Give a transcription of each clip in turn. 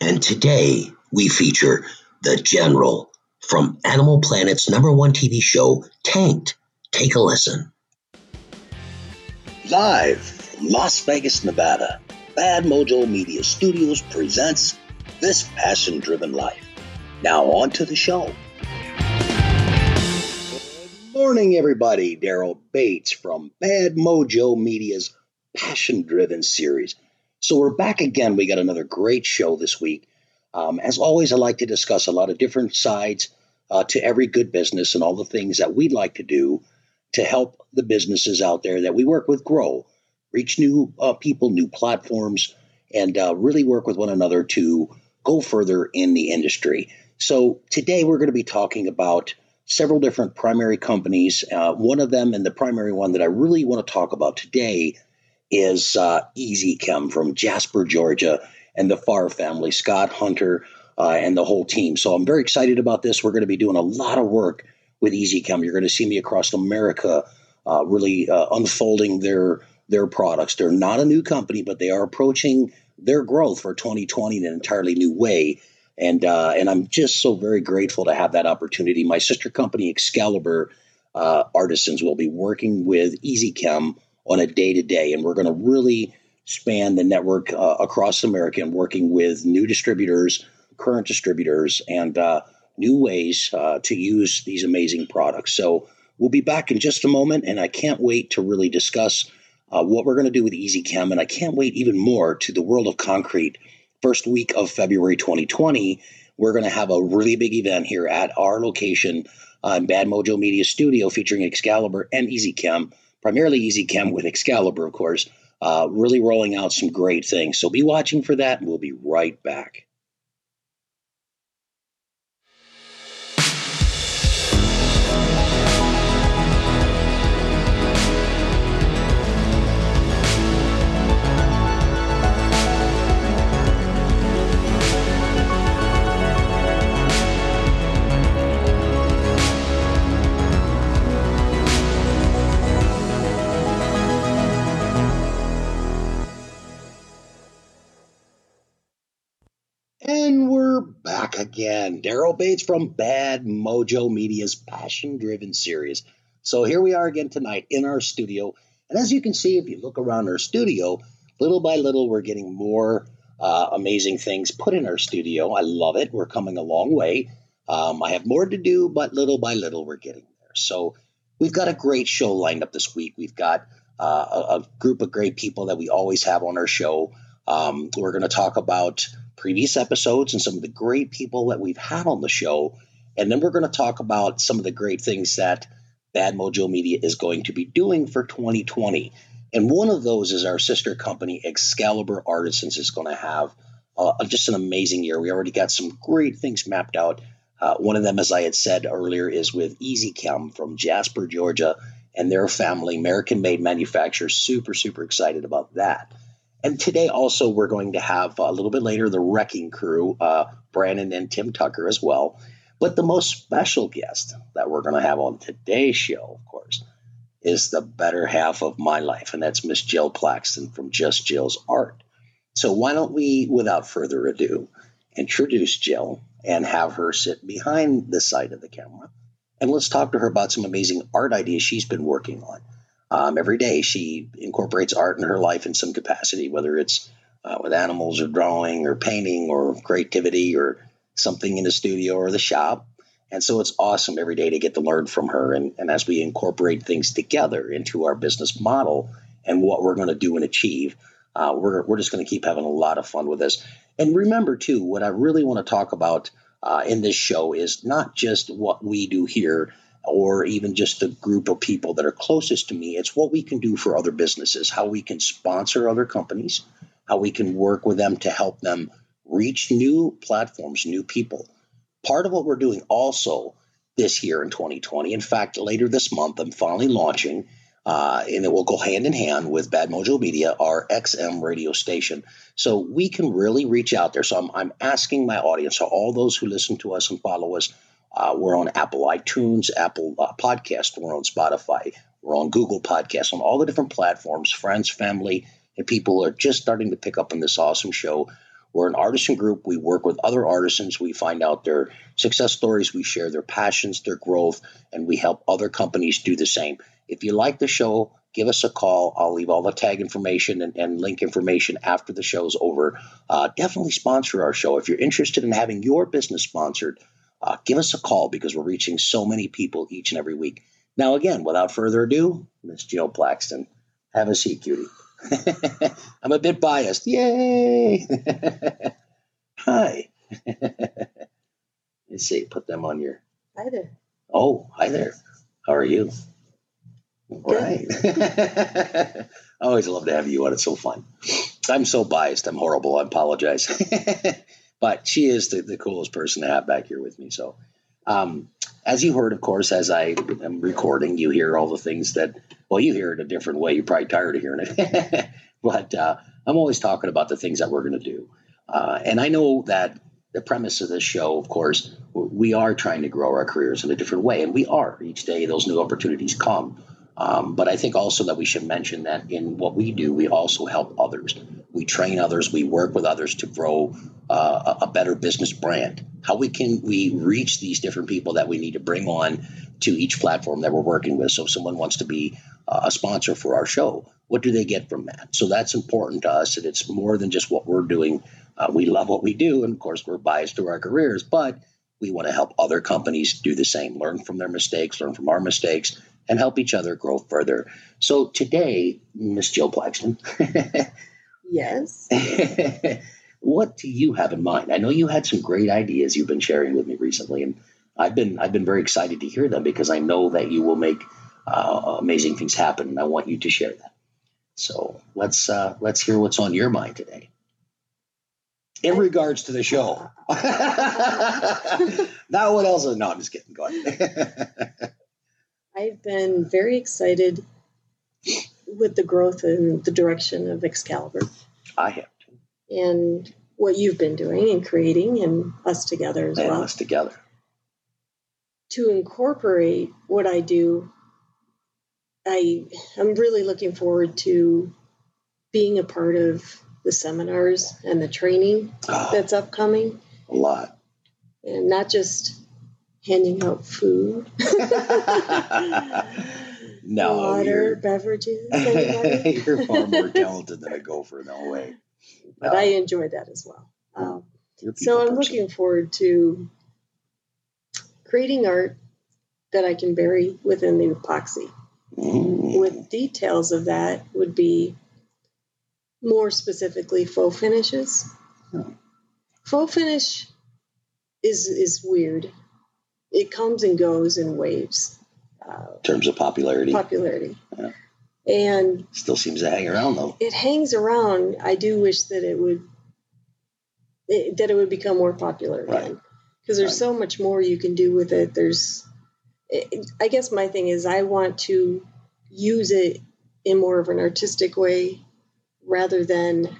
And today we feature the General from Animal Planet's number one TV show, Tanked. Take a listen. Live from Las Vegas, Nevada, Bad Mojo Media Studios presents This Passion Driven Life. Now, on to the show. Good morning, everybody. Daryl Bates from Bad Mojo Media's Passion Driven series. So, we're back again. We got another great show this week. Um, as always, I like to discuss a lot of different sides uh, to every good business and all the things that we'd like to do to help the businesses out there that we work with grow, reach new uh, people, new platforms, and uh, really work with one another to go further in the industry. So today we're going to be talking about several different primary companies. Uh, one of them, and the primary one that I really want to talk about today, is uh, EasyChem from Jasper, Georgia, and the Farr family, Scott Hunter, uh, and the whole team. So I'm very excited about this. We're going to be doing a lot of work with Easy EasyChem. You're going to see me across America, uh, really uh, unfolding their their products. They're not a new company, but they are approaching their growth for 2020 in an entirely new way and uh, and I'm just so very grateful to have that opportunity. My sister company Excalibur uh, Artisans will be working with EasyChem on a day to day, and we're going to really span the network uh, across America and working with new distributors, current distributors, and uh, new ways uh, to use these amazing products. So we'll be back in just a moment, and I can't wait to really discuss. Uh, what we're going to do with EasyChem, and I can't wait even more to the world of concrete first week of February 2020, we're going to have a really big event here at our location on Bad Mojo Media Studio featuring Excalibur and EasyChem, primarily Easy Chem with Excalibur, of course, uh, really rolling out some great things. So be watching for that, and we'll be right back. Back again. Daryl Bates from Bad Mojo Media's Passion Driven series. So here we are again tonight in our studio. And as you can see, if you look around our studio, little by little, we're getting more uh, amazing things put in our studio. I love it. We're coming a long way. Um, I have more to do, but little by little, we're getting there. So we've got a great show lined up this week. We've got uh, a, a, group of great people that we always have on our show. Um, we're going to talk about previous episodes and some of the great people that we've had on the show. And then we're going to talk about some of the great things that Bad Mojo Media is going to be doing for 2020. And one of those is our sister company, Excalibur Artisans, is going to have uh, just an amazing year. We already got some great things mapped out. Uh, one of them, as I had said earlier, is with EasyChem from Jasper, Georgia, and their family, American made manufacturer. Super, super excited about that. And today also we're going to have a little bit later the Wrecking Crew, uh, Brandon and Tim Tucker as well. But the most special guest that we're going to have on today's show, of course, is the better half of my life, and that's Miss Jill Plaxton from Just Jill's Art. So why don't we, without further ado, introduce Jill and have her sit behind the side of the camera, and let's talk to her about some amazing art ideas she's been working on. Um, every day, she incorporates art in her life in some capacity, whether it's uh, with animals or drawing or painting or creativity or something in the studio or the shop. And so it's awesome every day to get to learn from her. And, and as we incorporate things together into our business model and what we're going to do and achieve, uh, we're, we're just going to keep having a lot of fun with this. And remember, too, what I really want to talk about uh, in this show is not just what we do here or even just the group of people that are closest to me. It's what we can do for other businesses, how we can sponsor other companies, how we can work with them to help them reach new platforms, new people. Part of what we're doing also this year in 2020, in fact, later this month, I'm finally launching, uh, and it will go hand in hand with Bad Mojo Media, our XM radio station. So we can really reach out there. So I'm, I'm asking my audience, so all those who listen to us and follow us, uh, we're on Apple iTunes, Apple uh, Podcast. We're on Spotify. We're on Google Podcasts, on all the different platforms. Friends, family, and people are just starting to pick up on this awesome show. We're an artisan group. We work with other artisans. We find out their success stories. We share their passions, their growth, and we help other companies do the same. If you like the show, give us a call. I'll leave all the tag information and, and link information after the show's over. Uh, definitely sponsor our show. If you're interested in having your business sponsored, uh, give us a call because we're reaching so many people each and every week. Now, again, without further ado, Miss Jill Plaxton, have a seat, cutie. I'm a bit biased. Yay! hi. Let's see, put them on your. Hi there. Oh, hi there. How are you? Right. I always love to have you on. It's so fun. I'm so biased. I'm horrible. I apologize. But she is the, the coolest person to have back here with me. So, um, as you heard, of course, as I am recording, you hear all the things that, well, you hear it a different way. You're probably tired of hearing it. but uh, I'm always talking about the things that we're going to do. Uh, and I know that the premise of this show, of course, we are trying to grow our careers in a different way. And we are. Each day, those new opportunities come. Um, but I think also that we should mention that in what we do, we also help others. We train others. We work with others to grow uh, a better business brand. How we can we reach these different people that we need to bring on to each platform that we're working with. So if someone wants to be uh, a sponsor for our show, what do they get from that? So that's important to us, and it's more than just what we're doing. Uh, we love what we do, and of course, we're biased to our careers, but we want to help other companies do the same, learn from their mistakes, learn from our mistakes, and help each other grow further. So today, Miss Jill Plaxton. yes. what do you have in mind? I know you had some great ideas you've been sharing with me recently, and I've been I've been very excited to hear them because I know that you will make uh, amazing things happen, and I want you to share them. So let's uh, let's hear what's on your mind today. In regards to the show. now, what else? No, I'm just kidding. Go ahead. I've been very excited with the growth and the direction of Excalibur. I have too. And what you've been doing and creating, and us together as and well. Us together. To incorporate what I do, I I'm really looking forward to being a part of the seminars and the training oh, that's upcoming. A lot. And not just handing out food. no, water, beverages. you're far more talented than a gopher. No way. But I enjoy that as well. Um, so I'm person. looking forward to creating art that I can bury within the epoxy. Mm. With details of that would be more specifically faux finishes. Oh. Faux finish is is weird it comes and goes in waves. Uh, in terms of popularity. Popularity. Yeah. And still seems to hang around though. It hangs around. I do wish that it would it, that it would become more popular again. Because there's right. so much more you can do with it. There's it, I guess my thing is I want to use it in more of an artistic way rather than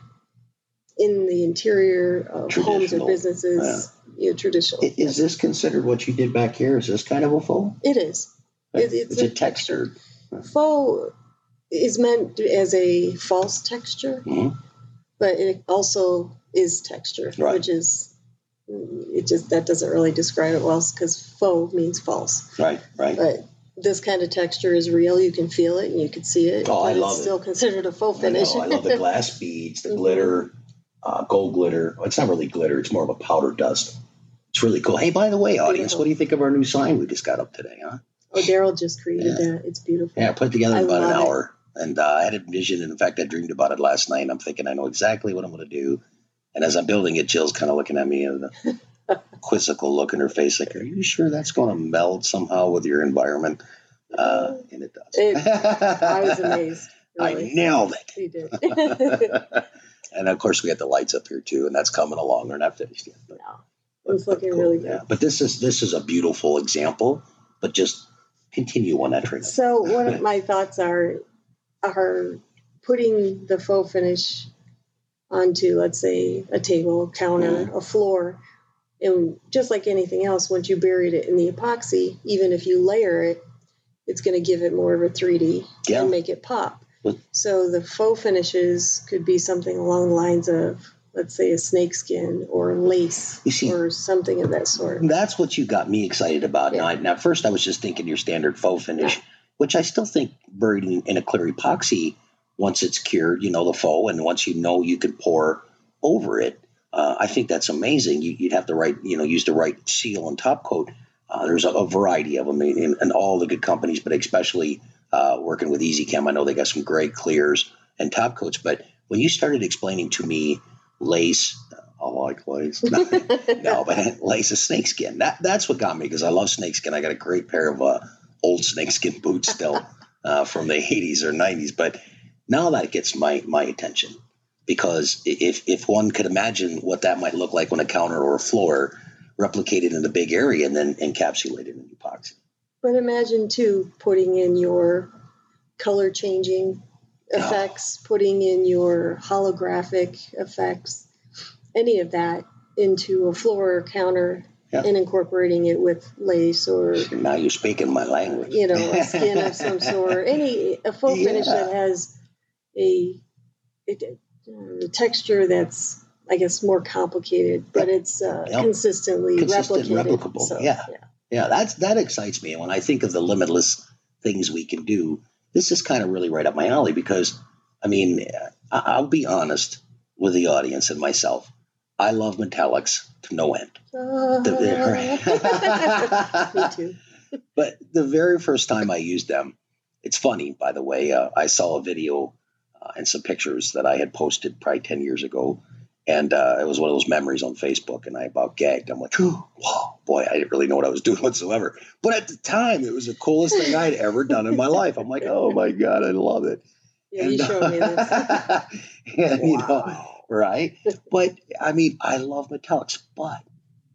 in the interior of homes or businesses. Yeah you know, traditional. Is this considered what you did back here? Is this kind of a faux? It is. It, it's, it's a, a textured. Faux is meant as a false texture, mm-hmm. but it also is texture, right. which is it just that doesn't really describe it well because faux means false. Right, right. But this kind of texture is real. You can feel it and you can see it. Oh, I love it's it. Still considered a faux finish. I, I love the glass beads, the mm-hmm. glitter, uh, gold glitter. It's not really glitter; it's more of a powder dust. It's really cool. Hey, by the way, audience, beautiful. what do you think of our new sign we just got up today, huh? Oh, Daryl just created yeah. that. It's beautiful. Yeah, I put it together in about an hour. It. And uh, I had a vision. And in fact, I dreamed about it last night. I'm thinking I know exactly what I'm going to do. And as I'm building it, Jill's kind of looking at me with a quizzical look in her face, like, "Are you sure that's going to meld somehow with your environment?" Uh, and it does. It, I was amazed. Really. I nailed it. You did. and of course, we had the lights up here too, and that's coming along. We're not finished yet. But. No. It's looking cool. really good. Yeah. But this is this is a beautiful example. But just continue on that train. So one of my thoughts are are putting the faux finish onto, let's say, a table, counter, mm. a floor, and just like anything else, once you buried it in the epoxy, even if you layer it, it's going to give it more of a 3D yeah. and make it pop. So the faux finishes could be something along the lines of let's say a snakeskin or lace see, or something of that sort. That's what you got me excited about. Yeah. Now, now, first I was just thinking your standard faux finish, yeah. which I still think buried in, in, a clear epoxy once it's cured, you know, the faux, and once you know you can pour over it. Uh, I think that's amazing. You, would have to write, you know, use the right seal and top coat. Uh, there's a, a, variety of them in, in, all the good companies, but especially uh, working with Easy Chem, I know they got some great clears and top coats. But when you started explaining to me lace. I like lace. No, no but lace is snakeskin. That that's what got me because I love snakeskin. I got a great pair of uh, old snakeskin boots still uh, from the 80s or 90s. But now that gets my my attention because if if one could imagine what that might look like on a counter or a floor replicated in a big area and then encapsulated in epoxy. But imagine too putting in your color changing effects, putting in your holographic effects, any of that into a floor counter yeah. and incorporating it with lace or now you're speaking my language. You know, a skin of some sort, any a faux yeah. finish that has a, a, a, texture that's I guess more complicated, but it's uh, yep. consistently Consistent, replicable. So, yeah. yeah, yeah, that's that excites me. And when I think of the limitless things we can do, this is kind of really right up my alley because, I mean, I'll be honest with the audience and myself. I love metallics to no end. The, Me too. but the very first time I used them, it's funny, by the way. Uh, I saw a video uh, and some pictures that I had posted probably 10 years ago. And uh, it was one of those memories on Facebook, and I about gagged. I'm like, wow, boy, I didn't really know what I was doing whatsoever. But at the time, it was the coolest thing I'd ever done in my life. I'm like, oh my God, I love it. Yeah, and, you showed me this. and, wow. you know, right? But I mean, I love metallics, but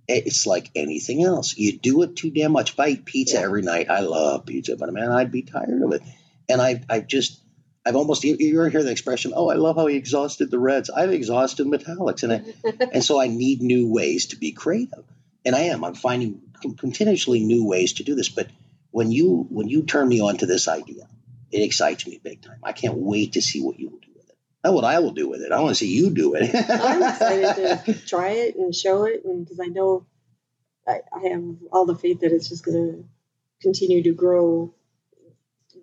it's like anything else. You do it too damn much. If I eat pizza yeah. every night, I love pizza, but man, I'd be tired of it. And I, I just, I've almost you, ever hear the expression, "Oh, I love how he exhausted the Reds." I've exhausted metallics, and I, and so I need new ways to be creative, and I am. I'm finding continuously new ways to do this. But when you when you turn me on to this idea, it excites me big time. I can't wait to see what you will do with it. Not what I will do with it. I want to see you do it. I'm excited to try it and show it, and because I know I, I have all the faith that it's just going to continue to grow.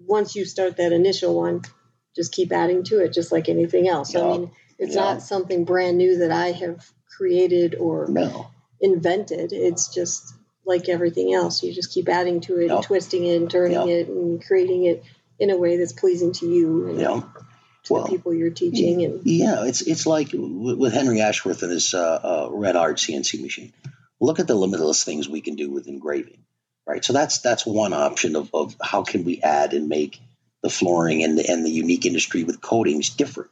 Once you start that initial one, just keep adding to it, just like anything else. No, I mean, it's no. not something brand new that I have created or no. invented. It's just like everything else. You just keep adding to it, and twisting it, and turning it, and creating it in a way that's pleasing to you and to well, the people you're teaching. And yeah, it's it's like with Henry Ashworth and his uh, uh, Red Art CNC machine. Look at the limitless things we can do with engraving, right? So that's that's one option of, of how can we add and make the flooring and the, and the unique industry with coatings different.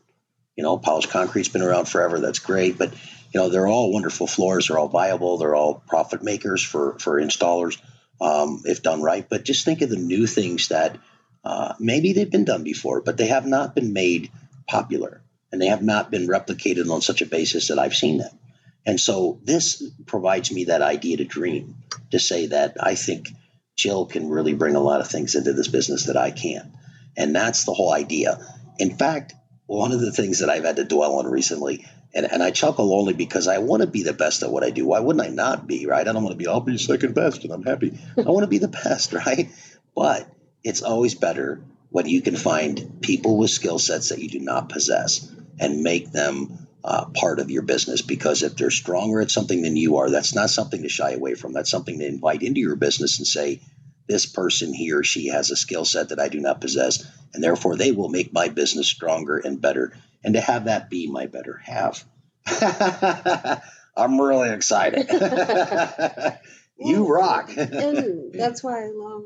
You know, polished concrete's been around forever. That's great, but you know they're all wonderful floors. They're all viable. They're all profit makers for for installers um, if done right. But just think of the new things that uh, maybe they've been done before, but they have not been made popular and they have not been replicated on such a basis that I've seen them. And so this provides me that idea to dream to say that I think Jill can really bring a lot of things into this business that I can't. And that's the whole idea. In fact, one of the things that I've had to dwell on recently, and, and I chuckle only because I want to be the best at what I do. Why wouldn't I not be, right? I don't want to be, I'll be second best and I'm happy. I want to be the best, right? But it's always better when you can find people with skill sets that you do not possess and make them uh, part of your business because if they're stronger at something than you are, that's not something to shy away from. That's something to invite into your business and say, this person, he or she, has a skill set that I do not possess, and therefore they will make my business stronger and better. And to have that be my better half, I'm really excited. you well, rock. and that's why I love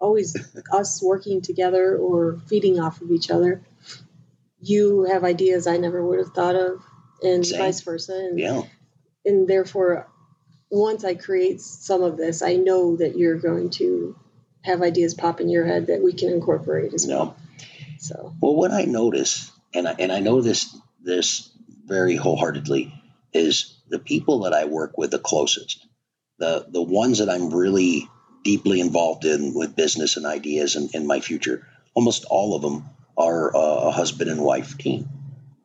always us working together or feeding off of each other. You have ideas I never would have thought of, and Same. vice versa. And, yeah. and therefore, once I create some of this, I know that you're going to have ideas pop in your head that we can incorporate as well. So well, what I notice, and I, and I know this this very wholeheartedly, is the people that I work with the closest, the the ones that I'm really deeply involved in with business and ideas and in my future. Almost all of them are a husband and wife team.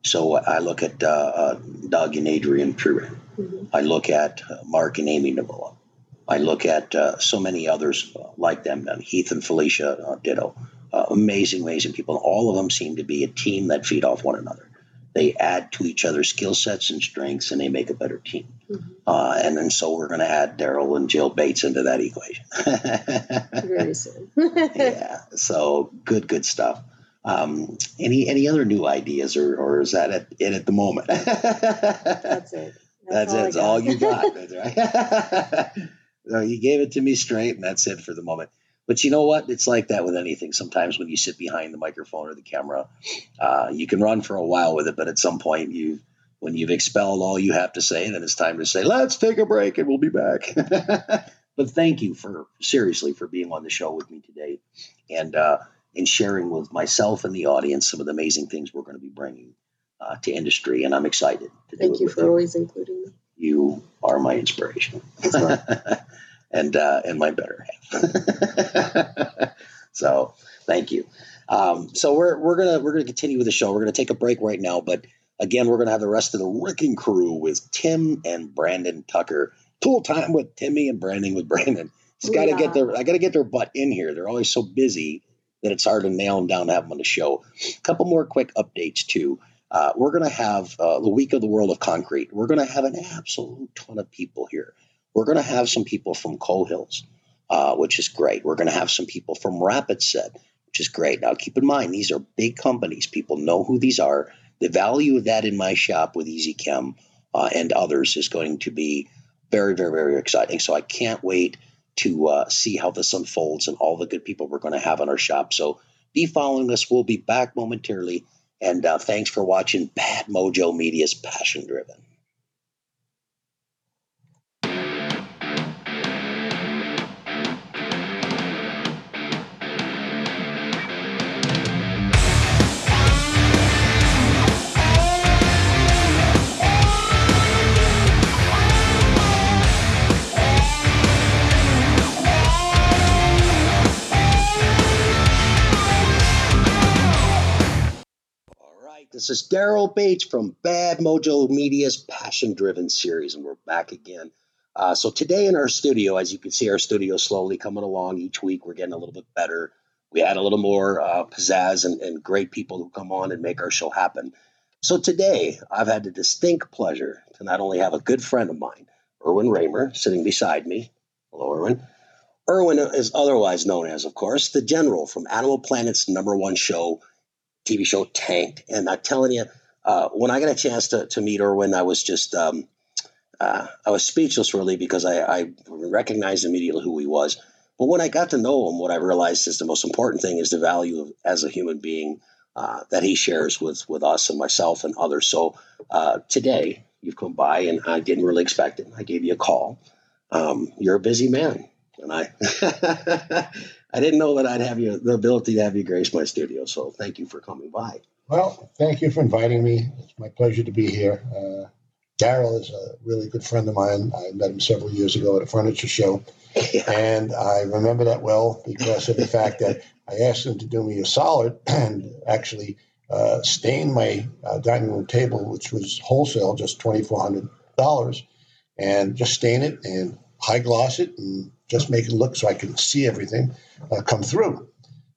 So I look at uh, uh, Doug and Adrian Purin. Mm-hmm. I look at uh, Mark and Amy Navola. I look at uh, so many others uh, like them, and Heath and Felicia uh, ditto. amazing, amazing people. All of them seem to be a team that feed off one another. They add to each other's skill sets and strengths, and they make a better team. Mm-hmm. and then so we're going to add Daryl and Jill Bates into that equation. Very soon. yeah. So good, good stuff. Um, any any other new ideas, or, or is that it at the moment? That's it. That's, that's all it. That's all you got. that's right. No, you gave it to me straight, and that's it for the moment. But you know what? It's like that with anything. Sometimes when you sit behind the microphone or the camera, uh, you can run for a while with it, but at some point, you when you've expelled all you have to say, then it's time to say, "Let's take a break, and we'll be back." but thank you for seriously for being on the show with me today, and uh, and sharing with myself and the audience some of the amazing things we're going to be bringing uh, to industry. And I'm excited to Thank you for you. always including me. You are my inspiration. and uh, and my better half. so thank you. Um, so we're we're gonna we're gonna continue with the show. We're gonna take a break right now, but again, we're gonna have the rest of the wrecking crew with Tim and Brandon Tucker. Tool time with Timmy and Brandon with Brandon. Just got to yeah. get their I got to get their butt in here. They're always so busy that it's hard to nail them down to have them on the show. A couple more quick updates too. Uh, we're going to have uh, the week of the world of concrete. We're going to have an absolute ton of people here. We're going to have some people from Coal Hills, uh, which is great. We're going to have some people from Rapid Set, which is great. Now, keep in mind, these are big companies. People know who these are. The value of that in my shop with EasyChem uh, and others is going to be very, very, very exciting. So I can't wait to uh, see how this unfolds and all the good people we're going to have in our shop. So be following us. We'll be back momentarily. And uh, thanks for watching Bad Mojo Media's Passion Driven. Is Daryl Bates from Bad Mojo Media's Passion Driven series, and we're back again. Uh, so today in our studio, as you can see, our studio slowly coming along each week. We're getting a little bit better. We had a little more uh, pizzazz and, and great people who come on and make our show happen. So today, I've had the distinct pleasure to not only have a good friend of mine, Irwin Raymer, sitting beside me. Hello, Irwin. Irwin is otherwise known as, of course, the General from Animal Planet's number one show, TV show tanked. And I'm telling you, uh, when I got a chance to, to meet Irwin, I was just, um, uh, I was speechless really because I, I, recognized immediately who he was. But when I got to know him, what I realized is the most important thing is the value of, as a human being uh, that he shares with, with us and myself and others. So uh, today you've come by and I didn't really expect it. I gave you a call. Um, you're a busy man. And I I didn't know that I'd have you the ability to have you grace my studio. So thank you for coming by. Well, thank you for inviting me. It's my pleasure to be here. Uh, Daryl is a really good friend of mine. I met him several years ago at a furniture show. Yeah. And I remember that well because of the fact that I asked him to do me a solid and actually uh, stain my uh, dining room table, which was wholesale, just $2,400, and just stain it and high gloss it and just make it look so I can see everything uh, come through.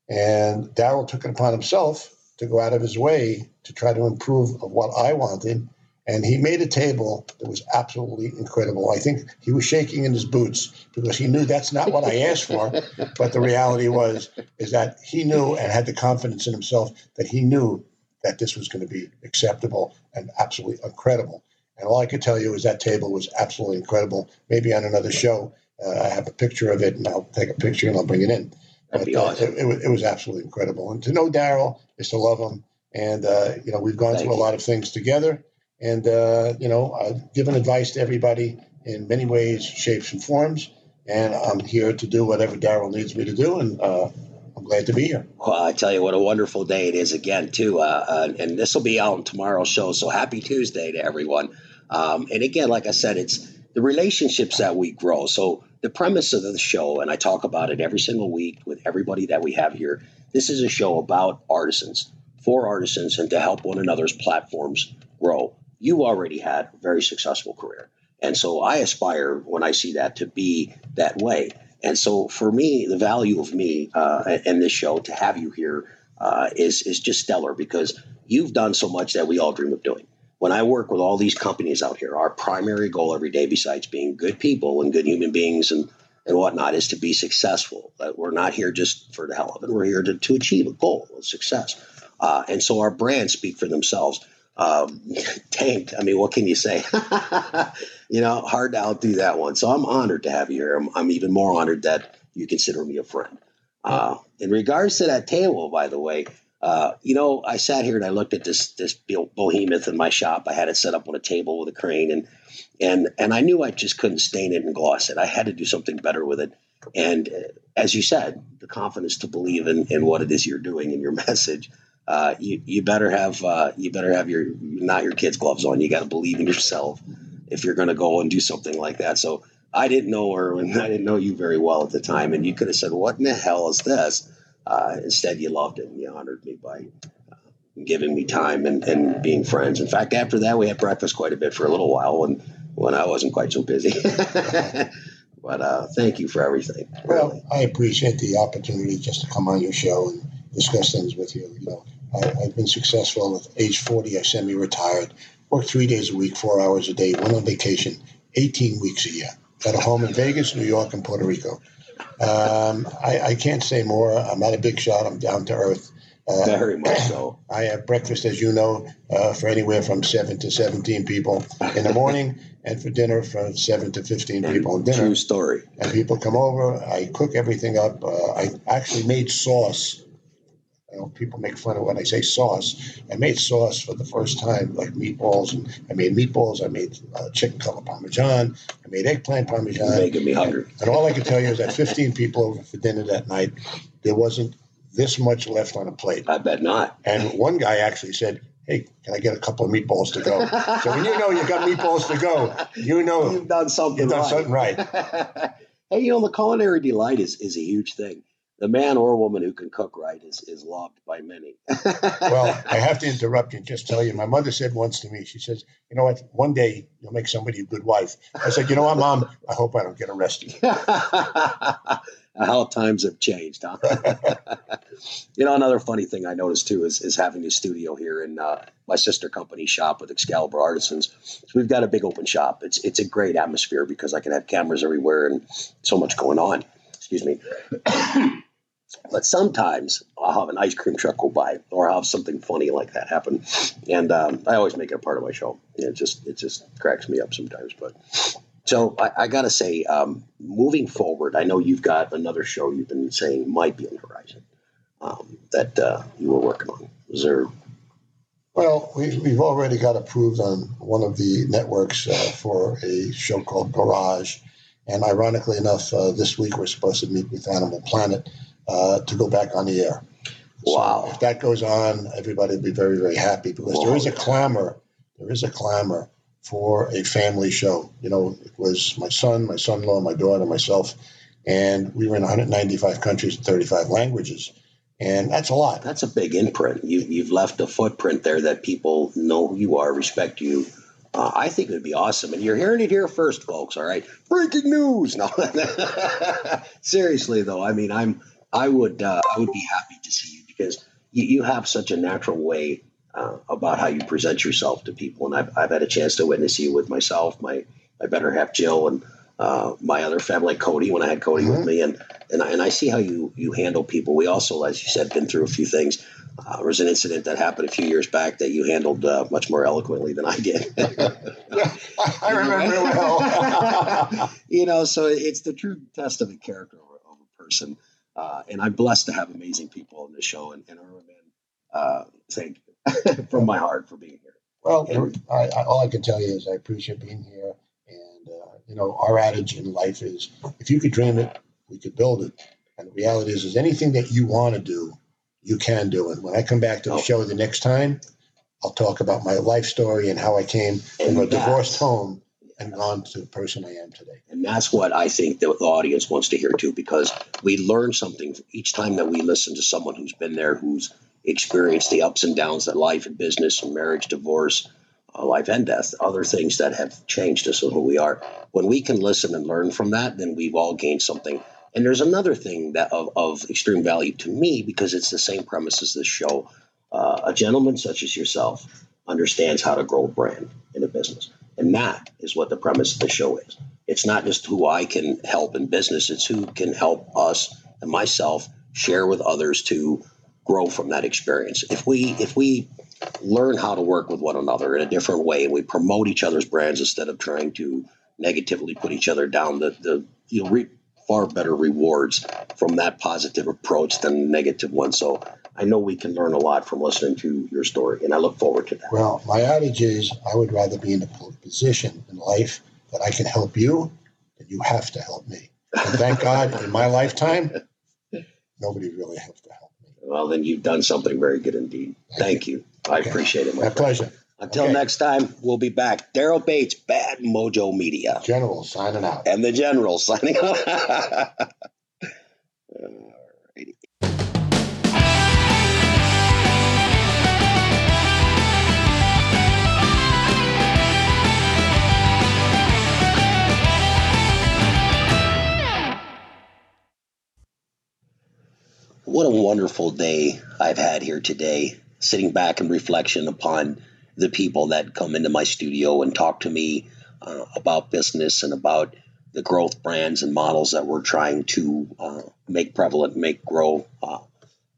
And Daryl took it upon himself to go out of his way to try to improve what I wanted. And he made a table that was absolutely incredible. I think he was shaking in his boots because he knew that's not what I asked for. but the reality was is that he knew and had the confidence in himself that he knew that this was going to be acceptable and absolutely incredible. And all I could tell you is that table was absolutely incredible. Maybe on another show, uh, I have a picture of it, and I'll take a picture and I'll bring it in. That'd but, uh, awesome. it, it, was, it, was absolutely incredible. And to know Daryl is to love him. And, uh, you know, we've gone Thank through you. a lot of things together. And, uh, you know, I've given advice to everybody in many ways, shapes, and forms. And I'm here to do whatever Daryl needs me to do. And uh, I'm glad to be here. Well, I tell you what a wonderful day it is again, too. Uh, uh, and this will be out in tomorrow's show. So happy Tuesday to everyone. Um, and again, like I said, it's the relationships that we grow. So the premise of the show, and I talk about it every single week with everybody that we have here. This is a show about artisans, for artisans and to help one another's platforms grow. You already had a very successful career. And so I aspire when I see that to be that way. And so for me, the value of me uh, and this show to have you here uh, is is just stellar because you've done so much that we all dream of doing. When I work with all these companies out here, our primary goal every day, besides being good people and good human beings and and whatnot, is to be successful. That we're not here just for the hell of it. We're here to, to achieve a goal, of success. Uh, and so our brands speak for themselves. Um, tanked. I mean, what can you say? you know, hard to outdo that one. So I'm honored to have you here. I'm, I'm even more honored that you consider me a friend. Uh, in regards to that table, by the way, uh, you know, I sat here and I looked at this this behemoth in my shop. I had it set up on a table with a crane, and and and I knew I just couldn't stain it and gloss it. I had to do something better with it. And uh, as you said, the confidence to believe in, in what it is you're doing and your message. Uh, you you better have uh, you better have your not your kids gloves on. You got to believe in yourself if you're going to go and do something like that. So I didn't know her and I didn't know you very well at the time, and you could have said, "What in the hell is this?" Uh, instead, you loved it and you honored me by uh, giving me time and, and being friends. In fact, after that, we had breakfast quite a bit for a little while when when I wasn't quite so busy. but uh, thank you for everything. Well, I appreciate the opportunity just to come on your show and discuss things with you. You know, I, have been successful. At age 40, I semi-retired. Worked three days a week, four hours a day. Went on vacation 18 weeks a year. Got a home in Vegas, New York, and Puerto Rico. Um, I, I, can't say more. I'm not a big shot. I'm down to earth. Uh, Very much so. I have breakfast, as you know, uh, for anywhere from seven to 17 people in the morning, and for dinner from seven to 15 people in dinner. True story. And people come over. I cook everything up. Uh, I actually made sauce you know, people make fun of when I say sauce. I made sauce for the first time, like meatballs, and I made meatballs. I made uh, chicken color parmesan. I made eggplant parmesan. You're making me hungry. And all I can tell you is that 15 people over for dinner that night, there wasn't this much left on a plate. I bet not. And one guy actually said, hey, can I get a couple of meatballs to go? so when you know you've got meatballs to go, you know you've done something. You've done right. something right. hey, you know the culinary delight is is a huge thing the man or woman who can cook right is, is loved by many. well, I have to interrupt you and just tell you, my mother said once to me, she says, you know what, one day you'll make somebody a good wife. I said, you know what, mom, I hope I don't get arrested. How times have changed, huh? you know, another funny thing I noticed too is, is having a studio here in uh, my sister company shop with Excalibur Artisans. So we've got a big open shop. It's it's a great atmosphere because I can have cameras everywhere and so much going on. Excuse me. But sometimes I'll have an ice cream truck go by, or I'll have something funny like that happen, and um, I always make it a part of my show. It just it just cracks me up sometimes. But so I, I got to say, um, moving forward, I know you've got another show you've been saying might be on the horizon um, that uh, you were working on. Is there? Well, we've, we've already got approved on one of the networks uh, for a show called Garage. And ironically enough, uh, this week we're supposed to meet with Animal Planet uh, to go back on the air. Wow. So if that goes on, everybody will be very, very happy because wow. there is a clamor. There is a clamor for a family show. You know, it was my son, my son in law, my daughter, myself, and we were in 195 countries, and 35 languages. And that's a lot. That's a big imprint. You, you've left a footprint there that people know who you are, respect you. Uh, I think it would be awesome. And you're hearing it here first, folks. All right. Breaking news. No, seriously, though. I mean, I'm I would uh, I would be happy to see you because you, you have such a natural way uh, about how you present yourself to people, and I've, I've had a chance to witness you with myself, my my better half Jill, and uh, my other family, Cody, when I had Cody mm-hmm. with me, and and I, and I see how you you handle people. We also, as you said, been through a few things. Uh, there was an incident that happened a few years back that you handled uh, much more eloquently than I did. yeah, I remember well. you know, so it's the true test of a character of a person. Uh, and I'm blessed to have amazing people on the show. And, and Irwin, uh, thank you from my heart for being here. Well, and, I, I, all I can tell you is I appreciate being here. And, uh, you know, our adage in life is if you could dream it, we could build it. And the reality is, is anything that you want to do, you can do it. When I come back to the oh. show the next time, I'll talk about my life story and how I came from a divorced home and gone to the person I am today. And that's what I think the, the audience wants to hear too, because we learn something each time that we listen to someone who's been there, who's experienced the ups and downs that life and business and marriage, divorce, uh, life and death, other things that have changed us and who we are. When we can listen and learn from that, then we've all gained something. And there's another thing that of, of extreme value to me because it's the same premise as this show. Uh, a gentleman such as yourself understands how to grow a brand in a business. And that is what the premise of the show is. It's not just who I can help in business, it's who can help us and myself share with others to grow from that experience. If we if we learn how to work with one another in a different way and we promote each other's brands instead of trying to negatively put each other down, the, the you'll reap far better rewards from that positive approach than the negative one. So I know we can learn a lot from listening to your story, and I look forward to that. Well, my adage is I would rather be in a position in life that I can help you than you have to help me. And thank God in my lifetime, nobody really has to help me. Well, then you've done something very good indeed. Thank, thank you. you. I appreciate it. My, my pleasure. Until okay. next time, we'll be back. Daryl Bates, Bad Mojo Media. General signing out. And the General signing out. what a wonderful day I've had here today, sitting back in reflection upon the people that come into my studio and talk to me uh, about business and about the growth brands and models that we're trying to uh, make prevalent, make grow, uh,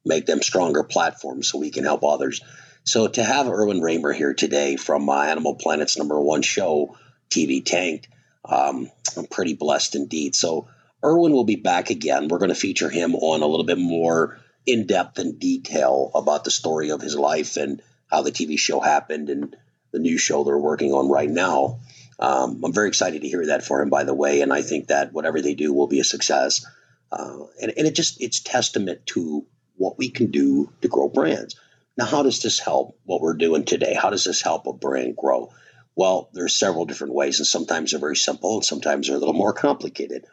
make them stronger platforms so we can help others. So to have Irwin Raymer here today from uh, Animal Planet's number one show, TV Tanked, um, I'm pretty blessed indeed. So Irwin will be back again. We're going to feature him on a little bit more in depth and detail about the story of his life and how the TV show happened and the new show they're working on right now. Um, I'm very excited to hear that for him, by the way, and I think that whatever they do will be a success. Uh, and, and it just it's testament to what we can do to grow brands. Now, how does this help what we're doing today? How does this help a brand grow? Well, there's several different ways, and sometimes they're very simple, and sometimes they're a little more complicated.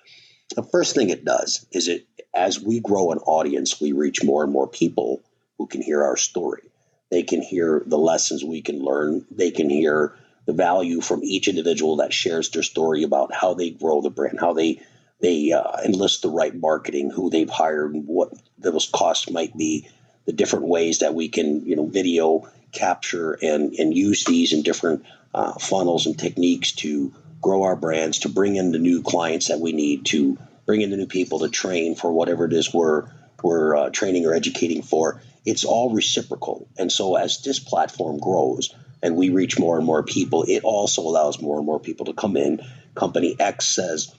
The first thing it does is it as we grow an audience, we reach more and more people who can hear our story. They can hear the lessons we can learn. They can hear the value from each individual that shares their story about how they grow the brand, how they they uh, enlist the right marketing, who they've hired, what those costs might be, the different ways that we can you know video capture and and use these in different uh, funnels and techniques to grow our brands, to bring in the new clients that we need, to bring in the new people to train for whatever it is we're we're uh, training or educating for. It's all reciprocal, and so as this platform grows and we reach more and more people, it also allows more and more people to come in. Company X says,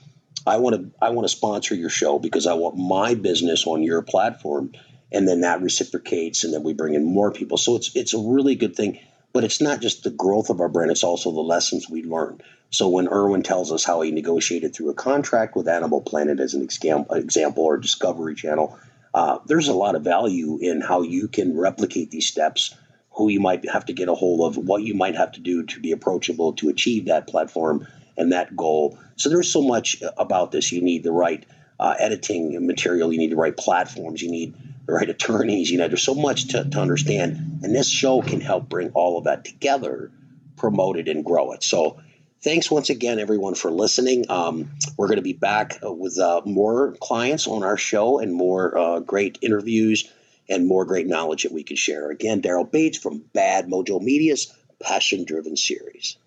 "I want to I want to sponsor your show because I want my business on your platform." And then that reciprocates, and then we bring in more people. So it's it's a really good thing. But it's not just the growth of our brand, it's also the lessons we learn. So when Irwin tells us how he negotiated through a contract with Animal Planet as an example or Discovery Channel, uh, there's a lot of value in how you can replicate these steps, who you might have to get a hold of, what you might have to do to be approachable to achieve that platform and that goal. So there's so much about this. You need the right uh, editing material, you need the right platforms, you need the right attorneys. You know, there's so much to, to understand, and this show can help bring all of that together, promote it, and grow it. So, thanks once again, everyone, for listening. Um, we're going to be back uh, with uh, more clients on our show and more uh, great interviews and more great knowledge that we can share. Again, Daryl Bates from Bad Mojo Media's Passion Driven Series.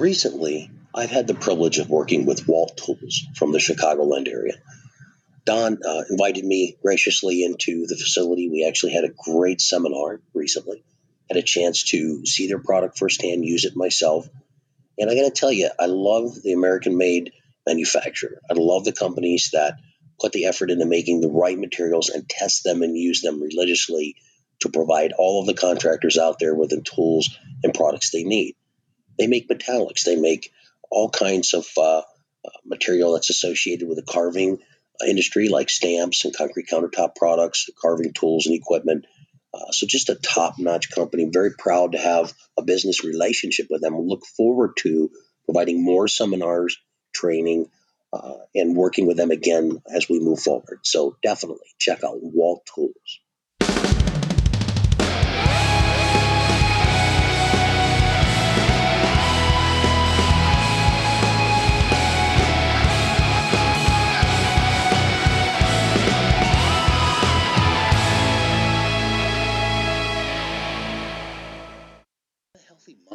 Recently, I've had the privilege of working with Walt Tools from the Chicagoland area. Don uh, invited me graciously into the facility. We actually had a great seminar recently. Had a chance to see their product firsthand, use it myself. And I got to tell you, I love the American made manufacturer. I love the companies that put the effort into making the right materials and test them and use them religiously to provide all of the contractors out there with the tools and products they need. They make metallics. They make all kinds of uh, uh, material that's associated with the carving industry like stamps and concrete countertop products, carving tools and equipment. Uh, so just a top-notch company. Very proud to have a business relationship with them. Look forward to providing more seminars, training, uh, and working with them again as we move forward. So definitely check out Walt Tools.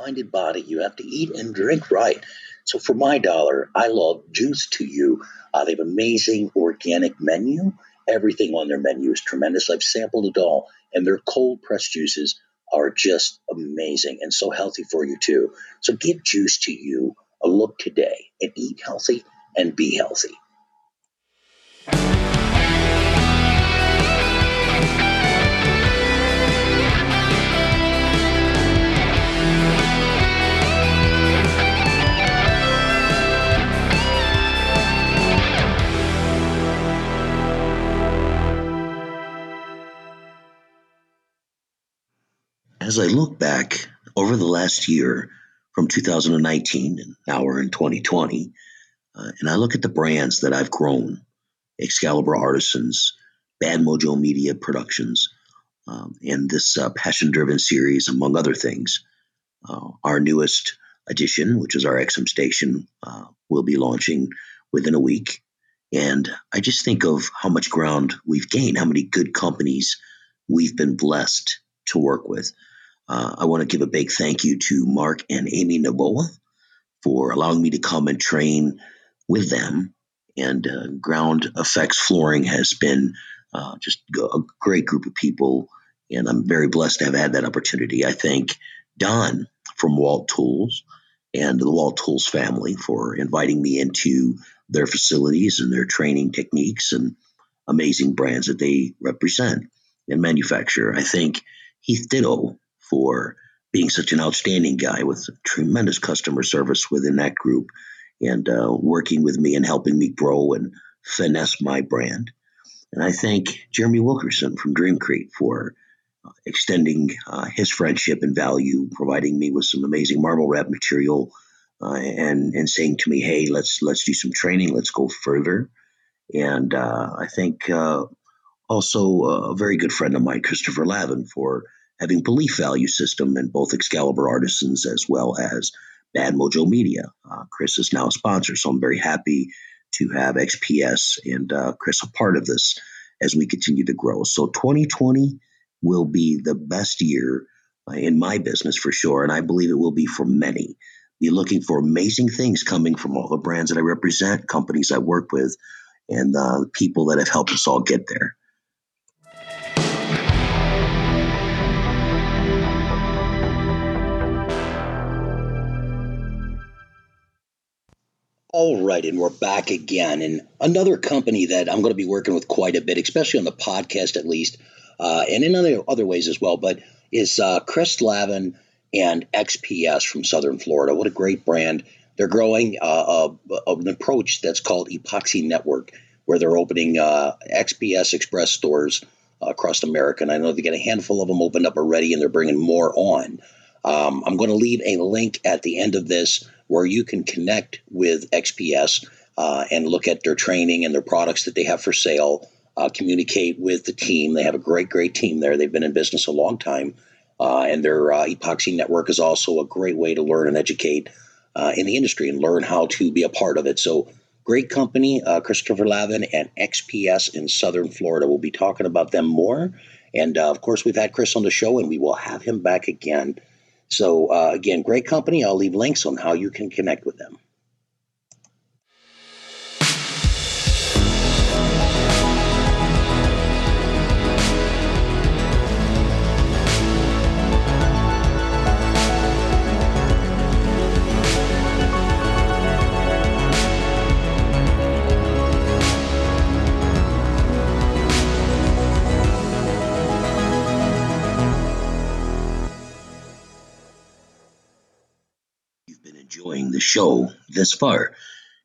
Minded body. You have to eat and drink right. So for my dollar, I love Juice to You. Uh, they have amazing organic menu. Everything on their menu is tremendous. I've sampled it all, and their cold pressed juices are just amazing and so healthy for you too. So give Juice to You a look today and eat healthy and be healthy. As I look back over the last year from 2019 and now we're in 2020, uh, and I look at the brands that I've grown Excalibur Artisans, Bad Mojo Media Productions, um, and this uh, passion driven series, among other things. Uh, our newest edition, which is our XM station, uh, will be launching within a week. And I just think of how much ground we've gained, how many good companies we've been blessed to work with. Uh, I want to give a big thank you to Mark and Amy Naboa for allowing me to come and train with them. And uh, Ground Effects Flooring has been uh, just a great group of people, and I'm very blessed to have had that opportunity. I thank Don from Walt Tools and the Walt Tools family for inviting me into their facilities and their training techniques and amazing brands that they represent and manufacture. I thank Heath Ditto for being such an outstanding guy with tremendous customer service within that group and uh, working with me and helping me grow and finesse my brand. And I thank Jeremy Wilkerson from Dreamcrete for uh, extending uh, his friendship and value, providing me with some amazing marble wrap material, uh, and and saying to me, "Hey, let's let's do some training. Let's go further." And uh, I think uh, also a very good friend of mine, Christopher Lavin, for having belief value system and both Excalibur Artisans as well as Bad Mojo Media. Uh, Chris is now a sponsor, so I'm very happy to have XPS and uh, Chris a part of this as we continue to grow. So 2020 will be the best year uh, in my business for sure, and I believe it will be for many. Be looking for amazing things coming from all the brands that I represent, companies I work with, and uh, people that have helped us all get there. All right, and we're back again. And another company that I'm going to be working with quite a bit, especially on the podcast at least, uh, and in other other ways as well, but is uh, Chris Lavin and XPS from Southern Florida. What a great brand! They're growing uh, a, an approach that's called Epoxy Network, where they're opening uh, XPS Express stores across America. And I know they get a handful of them opened up already, and they're bringing more on. Um, I'm going to leave a link at the end of this where you can connect with XPS uh, and look at their training and their products that they have for sale. Uh, communicate with the team. They have a great, great team there. They've been in business a long time, uh, and their uh, epoxy network is also a great way to learn and educate uh, in the industry and learn how to be a part of it. So, great company, uh, Christopher Lavin and XPS in Southern Florida. We'll be talking about them more. And of course, we've had Chris on the show, and we will have him back again so, uh, again, great company. I'll leave links on how you can connect with them. Show this far.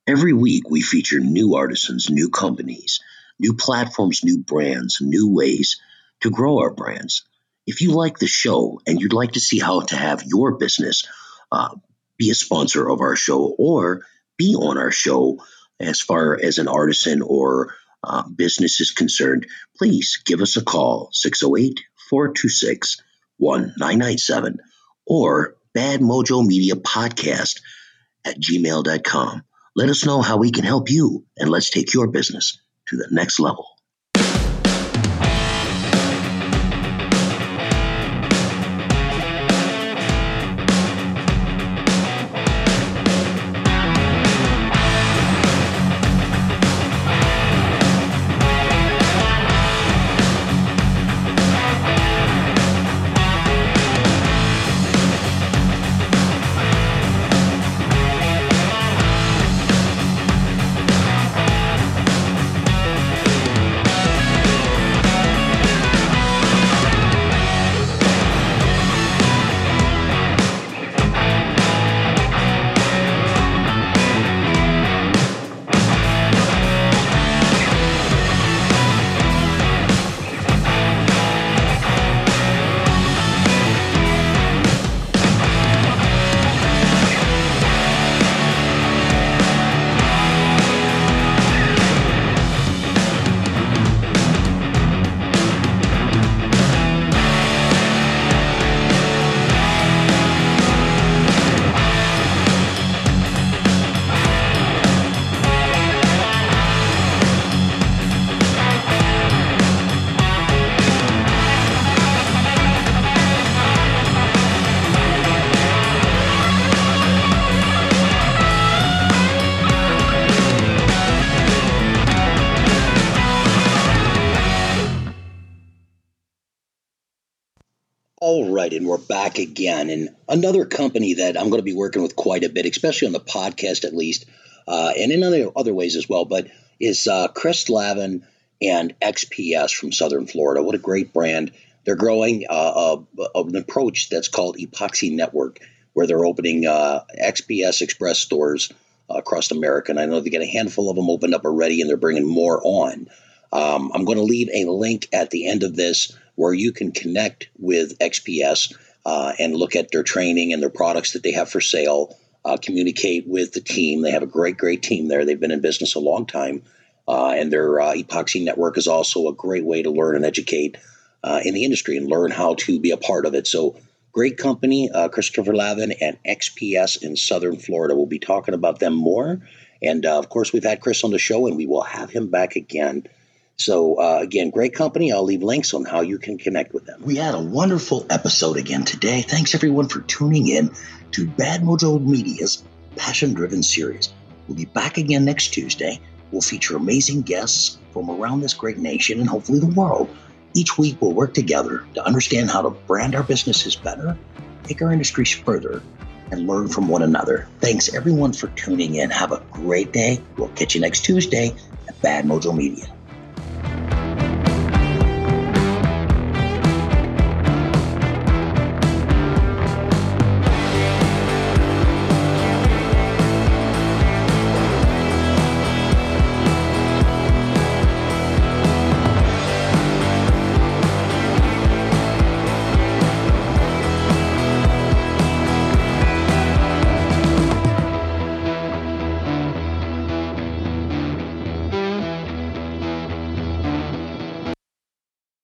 Every week, we feature new artisans, new companies, new platforms, new brands, new ways to grow our brands. If you like the show and you'd like to see how to have your business uh, be a sponsor of our show or be on our show as far as an artisan or uh, business is concerned, please give us a call 608 426 1997 or Bad Mojo Media Podcast at gmail.com. Let us know how we can help you and let's take your business to the next level. Right, and we're back again. And another company that I'm going to be working with quite a bit, especially on the podcast at least, uh, and in other, other ways as well, but is uh, Chris Lavin and XPS from Southern Florida. What a great brand. They're growing uh, an approach that's called Epoxy Network, where they're opening uh, XPS Express stores uh, across America. And I know they get a handful of them opened up already, and they're bringing more on. Um, I'm going to leave a link at the end of this where you can connect with XPS uh, and look at their training and their products that they have for sale. Uh, communicate with the team. They have a great, great team there. They've been in business a long time, uh, and their uh, epoxy network is also a great way to learn and educate uh, in the industry and learn how to be a part of it. So, great company, uh, Christopher Lavin and XPS in Southern Florida. We'll be talking about them more. And of course, we've had Chris on the show, and we will have him back again so, uh, again, great company. I'll leave links on how you can connect with them. We had a wonderful episode again today. Thanks everyone for tuning in to Bad Mojo Media's Passion Driven series. We'll be back again next Tuesday. We'll feature amazing guests from around this great nation and hopefully the world. Each week, we'll work together to understand how to brand our businesses better, take our industries further, and learn from one another. Thanks everyone for tuning in. Have a great day. We'll catch you next Tuesday at Bad Mojo Media.